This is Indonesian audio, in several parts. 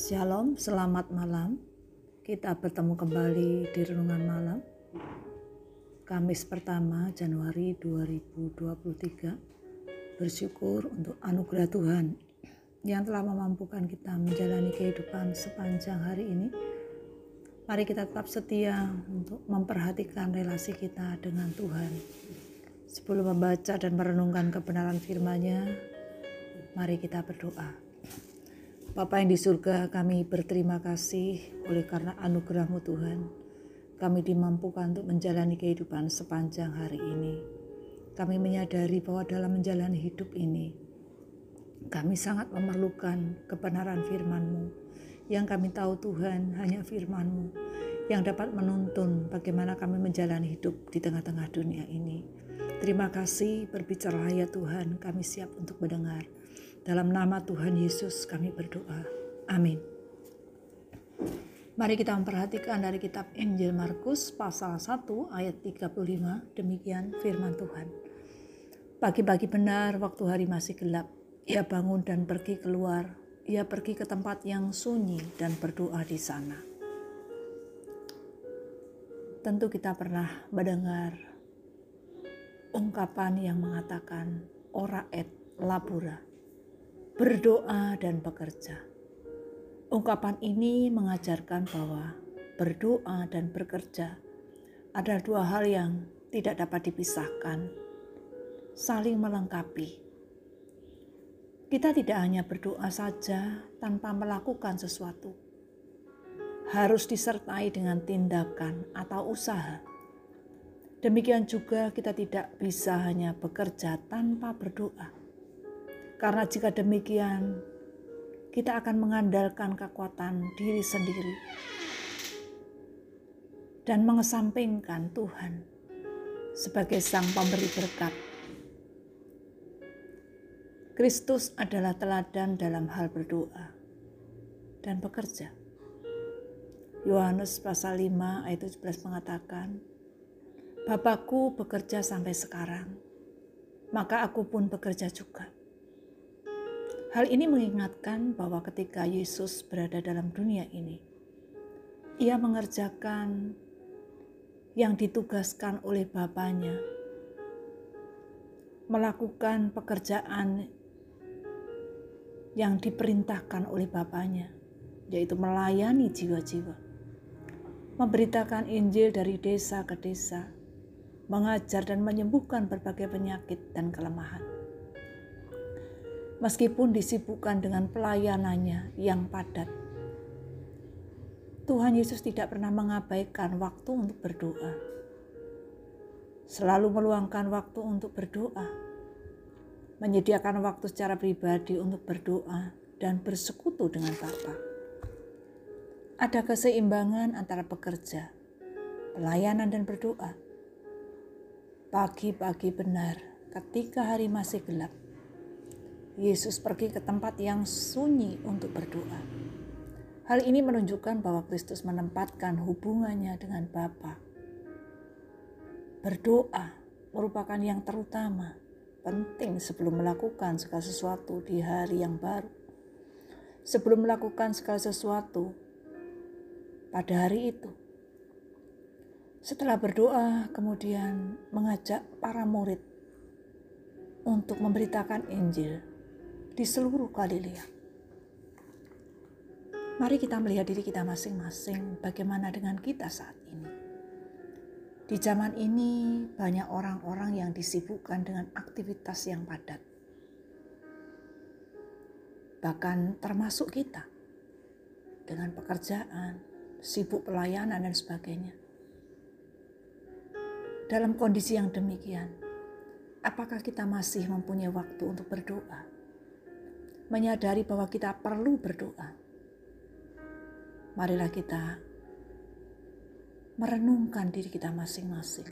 Shalom, selamat malam. Kita bertemu kembali di renungan malam. Kamis pertama Januari 2023. Bersyukur untuk anugerah Tuhan yang telah memampukan kita menjalani kehidupan sepanjang hari ini. Mari kita tetap setia untuk memperhatikan relasi kita dengan Tuhan. Sebelum membaca dan merenungkan kebenaran firman-Nya, mari kita berdoa. Bapa yang di surga, kami berterima kasih oleh karena anugerahmu Tuhan. Kami dimampukan untuk menjalani kehidupan sepanjang hari ini. Kami menyadari bahwa dalam menjalani hidup ini, kami sangat memerlukan kebenaran firman-Mu. Yang kami tahu Tuhan hanya firman-Mu yang dapat menuntun bagaimana kami menjalani hidup di tengah-tengah dunia ini. Terima kasih berbicara ya Tuhan, kami siap untuk mendengar. Dalam nama Tuhan Yesus kami berdoa. Amin. Mari kita memperhatikan dari kitab Injil Markus pasal 1 ayat 35. Demikian firman Tuhan. Pagi-pagi benar waktu hari masih gelap, ia bangun dan pergi keluar. Ia pergi ke tempat yang sunyi dan berdoa di sana. Tentu kita pernah mendengar ungkapan yang mengatakan ora et labura berdoa dan bekerja. Ungkapan ini mengajarkan bahwa berdoa dan bekerja adalah dua hal yang tidak dapat dipisahkan, saling melengkapi. Kita tidak hanya berdoa saja tanpa melakukan sesuatu, harus disertai dengan tindakan atau usaha. Demikian juga, kita tidak bisa hanya bekerja tanpa berdoa karena jika demikian, kita akan mengandalkan kekuatan diri sendiri dan mengesampingkan Tuhan sebagai Sang Pemberi berkat. Kristus adalah teladan dalam hal berdoa dan bekerja. Yohanes pasal 5 ayat 17 mengatakan, Bapakku bekerja sampai sekarang, maka aku pun bekerja juga. Hal ini mengingatkan bahwa ketika Yesus berada dalam dunia ini, ia mengerjakan yang ditugaskan oleh Bapaknya, melakukan pekerjaan yang diperintahkan oleh Bapaknya, yaitu melayani jiwa-jiwa, memberitakan Injil dari desa ke desa, mengajar dan menyembuhkan berbagai penyakit dan kelemahan meskipun disibukkan dengan pelayanannya yang padat. Tuhan Yesus tidak pernah mengabaikan waktu untuk berdoa. Selalu meluangkan waktu untuk berdoa. Menyediakan waktu secara pribadi untuk berdoa dan bersekutu dengan Bapa. Ada keseimbangan antara bekerja, pelayanan dan berdoa. Pagi-pagi benar ketika hari masih gelap Yesus pergi ke tempat yang sunyi untuk berdoa. Hal ini menunjukkan bahwa Kristus menempatkan hubungannya dengan Bapa. Berdoa merupakan yang terutama, penting sebelum melakukan segala sesuatu di hari yang baru. Sebelum melakukan segala sesuatu pada hari itu. Setelah berdoa, kemudian mengajak para murid untuk memberitakan Injil di seluruh Galilea. Mari kita melihat diri kita masing-masing, bagaimana dengan kita saat ini. Di zaman ini, banyak orang-orang yang disibukkan dengan aktivitas yang padat, bahkan termasuk kita dengan pekerjaan, sibuk pelayanan, dan sebagainya. Dalam kondisi yang demikian, apakah kita masih mempunyai waktu untuk berdoa? Menyadari bahwa kita perlu berdoa. Marilah kita merenungkan diri kita masing-masing.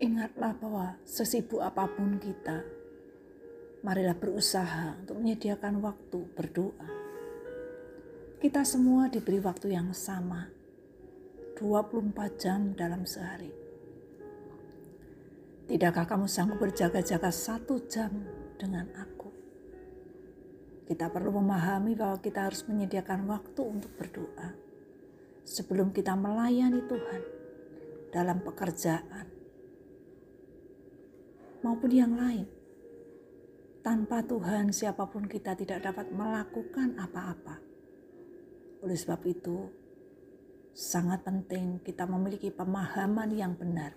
Ingatlah bahwa sesibuk apa pun kita, marilah berusaha untuk menyediakan waktu berdoa. Kita semua diberi waktu yang sama, 24 jam dalam sehari. Tidakkah kamu sanggup berjaga-jaga satu jam dengan aku. kita perlu memahami bahwa kita harus menyediakan waktu untuk berdoa sebelum kita melayani Tuhan dalam pekerjaan maupun yang lain. Tanpa Tuhan, siapa pun kita tidak dapat melakukan apa-apa. Oleh sebab itu, sangat penting kita memiliki pemahaman yang benar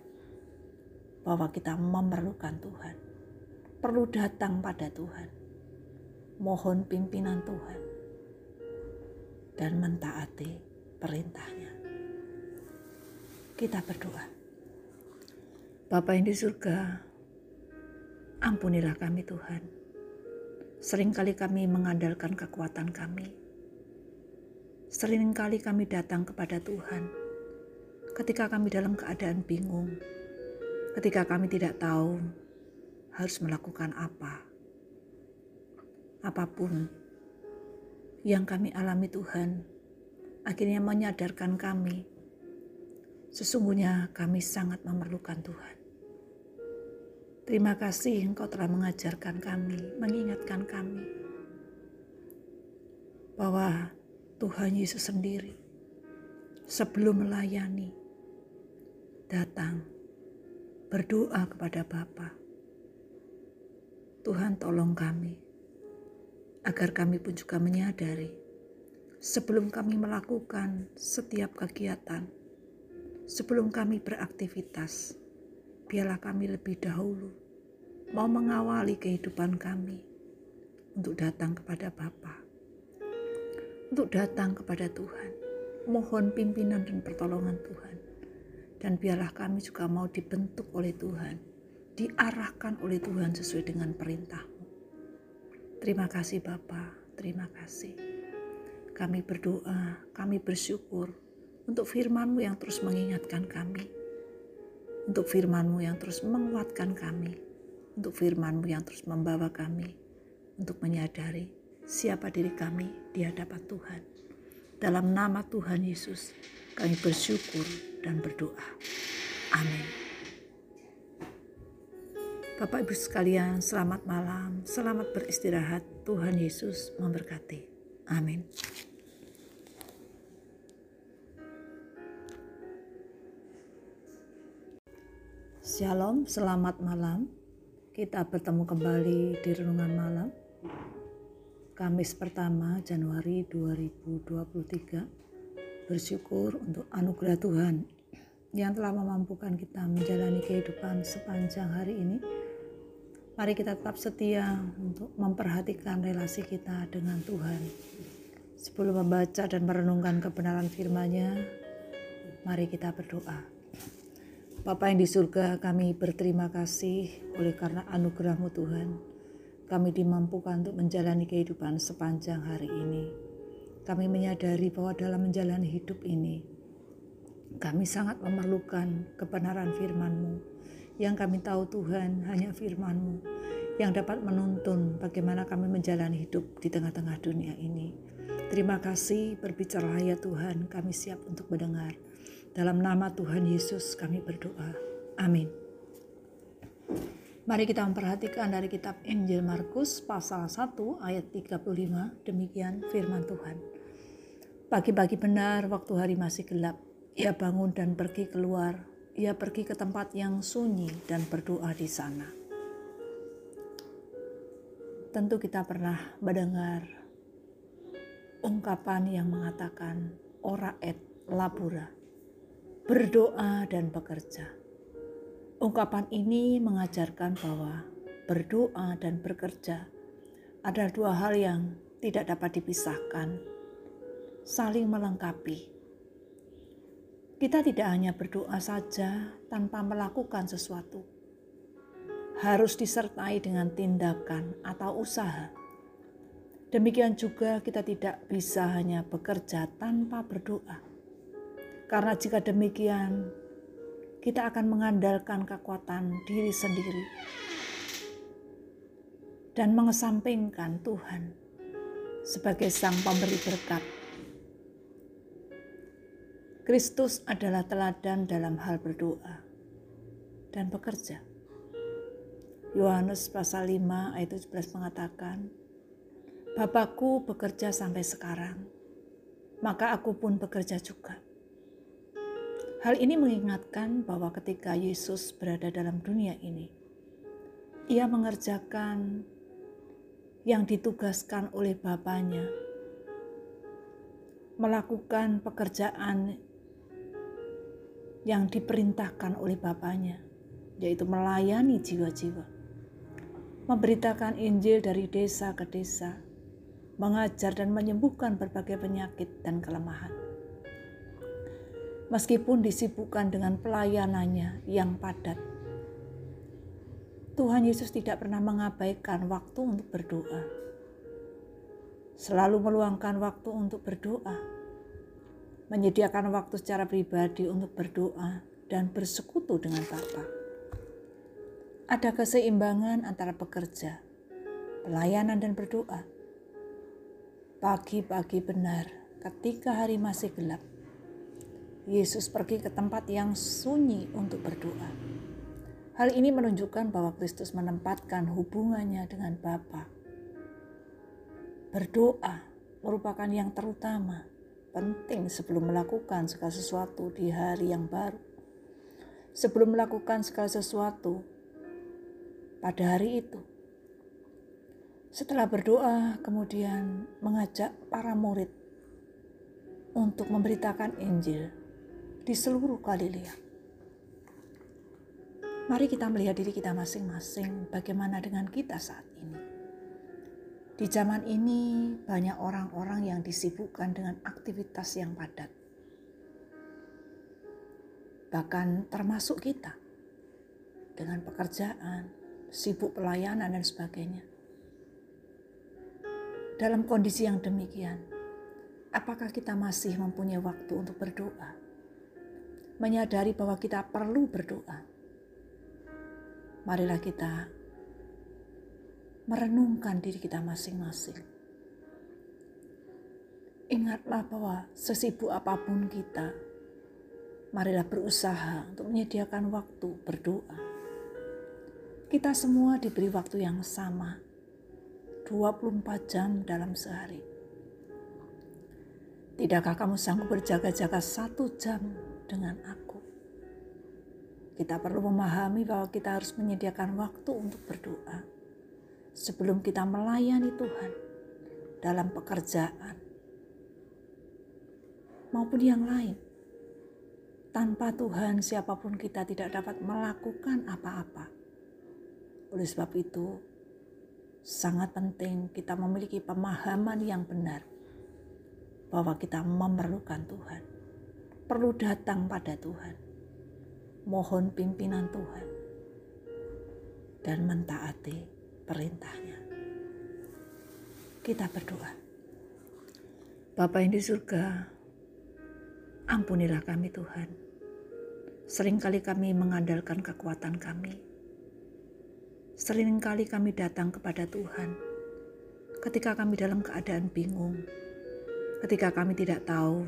bahwa kita memerlukan Tuhan, perlu datang pada Tuhan, mohon pimpinan Tuhan, dan mentaati perintahnya. Kita berdoa. Bapa yang di surga, ampunilah kami Tuhan. Seringkali kami mengandalkan kekuatan kami. Seringkali kami datang kepada Tuhan ketika kami dalam keadaan bingung, ketika kami tidak tahu harus melakukan apa. Apa pun yang kami alami Tuhan, akhirnya menyadarkan kami, sesungguhnya kami sangat memerlukan Tuhan. Terima kasih Engkau telah mengajarkan kami, mengingatkan kami bahwa Tuhan Yesus sendiri sebelum melayani datang berdoa kepada Bapa. Tuhan tolong kami, agar kami pun juga menyadari sebelum kami melakukan setiap kegiatan, sebelum kami beraktivitas, biarlah kami lebih dahulu mau mengawali kehidupan kami untuk datang kepada Bapa, untuk datang kepada Tuhan, mohon pimpinan dan pertolongan Tuhan dan biarlah kami juga mau dibentuk oleh Tuhan, diarahkan oleh Tuhan sesuai dengan perintahmu. Terima kasih Bapa, terima kasih. Kami berdoa, kami bersyukur untuk firmanmu yang terus mengingatkan kami. Untuk firmanmu yang terus menguatkan kami. Untuk firmanmu yang terus membawa kami untuk menyadari siapa diri kami di hadapan Tuhan. Dalam nama Tuhan Yesus, kami bersyukur dan berdoa. Amin. Bapak Ibu sekalian, selamat malam, selamat beristirahat. Tuhan Yesus memberkati. Amin. Shalom, selamat malam. Kita bertemu kembali di renungan malam. Kamis pertama Januari 2023 bersyukur untuk anugerah Tuhan yang telah memampukan kita menjalani kehidupan sepanjang hari ini. Mari kita tetap setia untuk memperhatikan relasi kita dengan Tuhan. Sebelum membaca dan merenungkan kebenaran firman-Nya, mari kita berdoa. Bapa yang di surga, kami berterima kasih oleh karena anugerah-Mu Tuhan. Kami dimampukan untuk menjalani kehidupan sepanjang hari ini. Kami menyadari bahwa dalam menjalani hidup ini, kami sangat memerlukan kebenaran firman-Mu. Yang kami tahu Tuhan hanya firman-Mu yang dapat menuntun bagaimana kami menjalani hidup di tengah-tengah dunia ini. Terima kasih berbicara ya Tuhan, kami siap untuk mendengar. Dalam nama Tuhan Yesus kami berdoa. Amin. Mari kita memperhatikan dari kitab Injil Markus pasal 1 ayat 35 demikian firman Tuhan. Pagi-pagi benar waktu hari masih gelap, ia bangun dan pergi keluar. Ia pergi ke tempat yang sunyi dan berdoa di sana. Tentu kita pernah mendengar ungkapan yang mengatakan ora et labura, berdoa dan bekerja. Ungkapan ini mengajarkan bahwa berdoa dan bekerja adalah dua hal yang tidak dapat dipisahkan saling melengkapi. Kita tidak hanya berdoa saja tanpa melakukan sesuatu, harus disertai dengan tindakan atau usaha. Demikian juga kita tidak bisa hanya bekerja tanpa berdoa, karena jika demikian, kita akan mengandalkan kekuatan diri sendiri dan mengesampingkan Tuhan sebagai Sang Pemberi berkat Kristus adalah teladan dalam hal berdoa dan bekerja. Yohanes pasal 5 ayat 17 mengatakan, Bapakku bekerja sampai sekarang, maka aku pun bekerja juga. Hal ini mengingatkan bahwa ketika Yesus berada dalam dunia ini, ia mengerjakan yang ditugaskan oleh Bapaknya, melakukan pekerjaan yang diperintahkan oleh Bapaknya, yaitu melayani jiwa-jiwa, memberitakan Injil dari desa ke desa, mengajar dan menyembuhkan berbagai penyakit dan kelemahan. Meskipun disibukkan dengan pelayanannya yang padat, Tuhan Yesus tidak pernah mengabaikan waktu untuk berdoa. Selalu meluangkan waktu untuk berdoa, menyediakan waktu secara pribadi untuk berdoa dan bersekutu dengan Bapa. Ada keseimbangan antara bekerja, pelayanan dan berdoa Pagi-pagi benar, ketika hari masih gelap, Yesus pergi ke tempat yang sunyi untuk berdoa. Hal ini menunjukkan bahwa Kristus menempatkan hubungannya dengan Bapa. Berdoa merupakan yang terutama, penting sebelum melakukan segala sesuatu di hari yang baru. Sebelum melakukan segala sesuatu pada hari itu, setelah berdoa, kemudian mengajak para murid untuk memberitakan Injil di seluruh Galilea. Mari kita melihat diri kita masing-masing, bagaimana dengan kita saat ini. Di zaman ini, banyak orang-orang yang disibukkan dengan aktivitas yang padat, bahkan termasuk kita dengan pekerjaan, sibuk pelayanan, dan sebagainya dalam kondisi yang demikian, apakah kita masih mempunyai waktu untuk berdoa? Menyadari bahwa kita perlu berdoa. Marilah kita merenungkan diri kita masing-masing. Ingatlah bahwa sesibuk apa pun kita, marilah berusaha untuk menyediakan waktu berdoa. Kita semua diberi waktu yang sama 24 jam dalam sehari. Tidakkah kamu sanggup berjaga-jaga satu jam dengan aku? Kita perlu memahami bahwa kita harus menyediakan waktu untuk berdoa sebelum kita melayani Tuhan dalam pekerjaan maupun yang lain. Tanpa Tuhan, siapa pun kita tidak dapat melakukan apa-apa. Oleh sebab itu, sangat penting kita memiliki pemahaman yang benar bahwa kita memerlukan Tuhan, perlu datang pada Tuhan, mohon pimpinan Tuhan, dan mentaati perintahnya. Kita berdoa. Bapa yang di surga, ampunilah kami Tuhan. Seringkali kami mengandalkan kekuatan kami, Seringkali kami datang kepada Tuhan ketika kami dalam keadaan bingung, ketika kami tidak tahu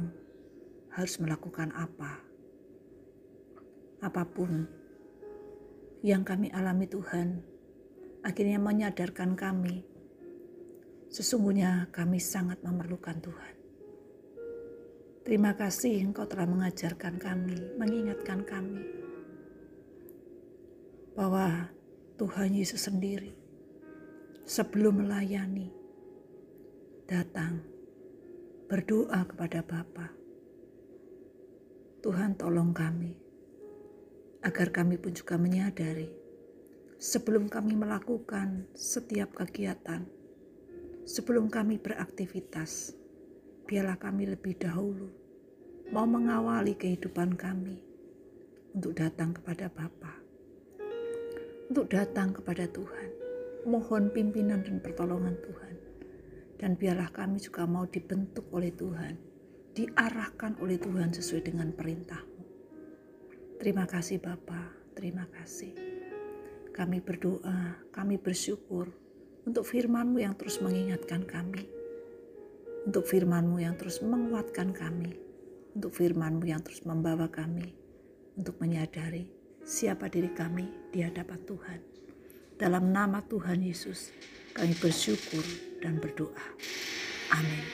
harus melakukan apa. Apa pun yang kami alami Tuhan, akhirnya menyadarkan kami, sesungguhnya kami sangat memerlukan Tuhan. Terima kasih Engkau telah mengajarkan kami, mengingatkan kami bahwa Tuhan Yesus sendiri sebelum melayani datang berdoa kepada Bapa. Tuhan tolong kami agar kami pun juga menyadari sebelum kami melakukan setiap kegiatan, sebelum kami beraktivitas, biarlah kami lebih dahulu mau mengawali kehidupan kami untuk datang kepada Bapa untuk datang kepada Tuhan. Mohon pimpinan dan pertolongan Tuhan. Dan biarlah kami juga mau dibentuk oleh Tuhan, diarahkan oleh Tuhan sesuai dengan perintahmu. Terima kasih Bapa, terima kasih. Kami berdoa, kami bersyukur untuk firmanmu yang terus mengingatkan kami. Untuk firmanmu yang terus menguatkan kami. Untuk firmanmu yang terus membawa kami untuk menyadari siapa diri kami di hadapan Tuhan. Dalam nama Tuhan Yesus, kami bersyukur dan berdoa. Amin.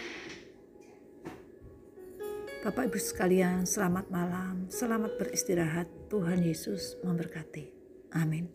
Bapak Ibu sekalian, selamat malam, selamat beristirahat. Tuhan Yesus memberkati. Amin.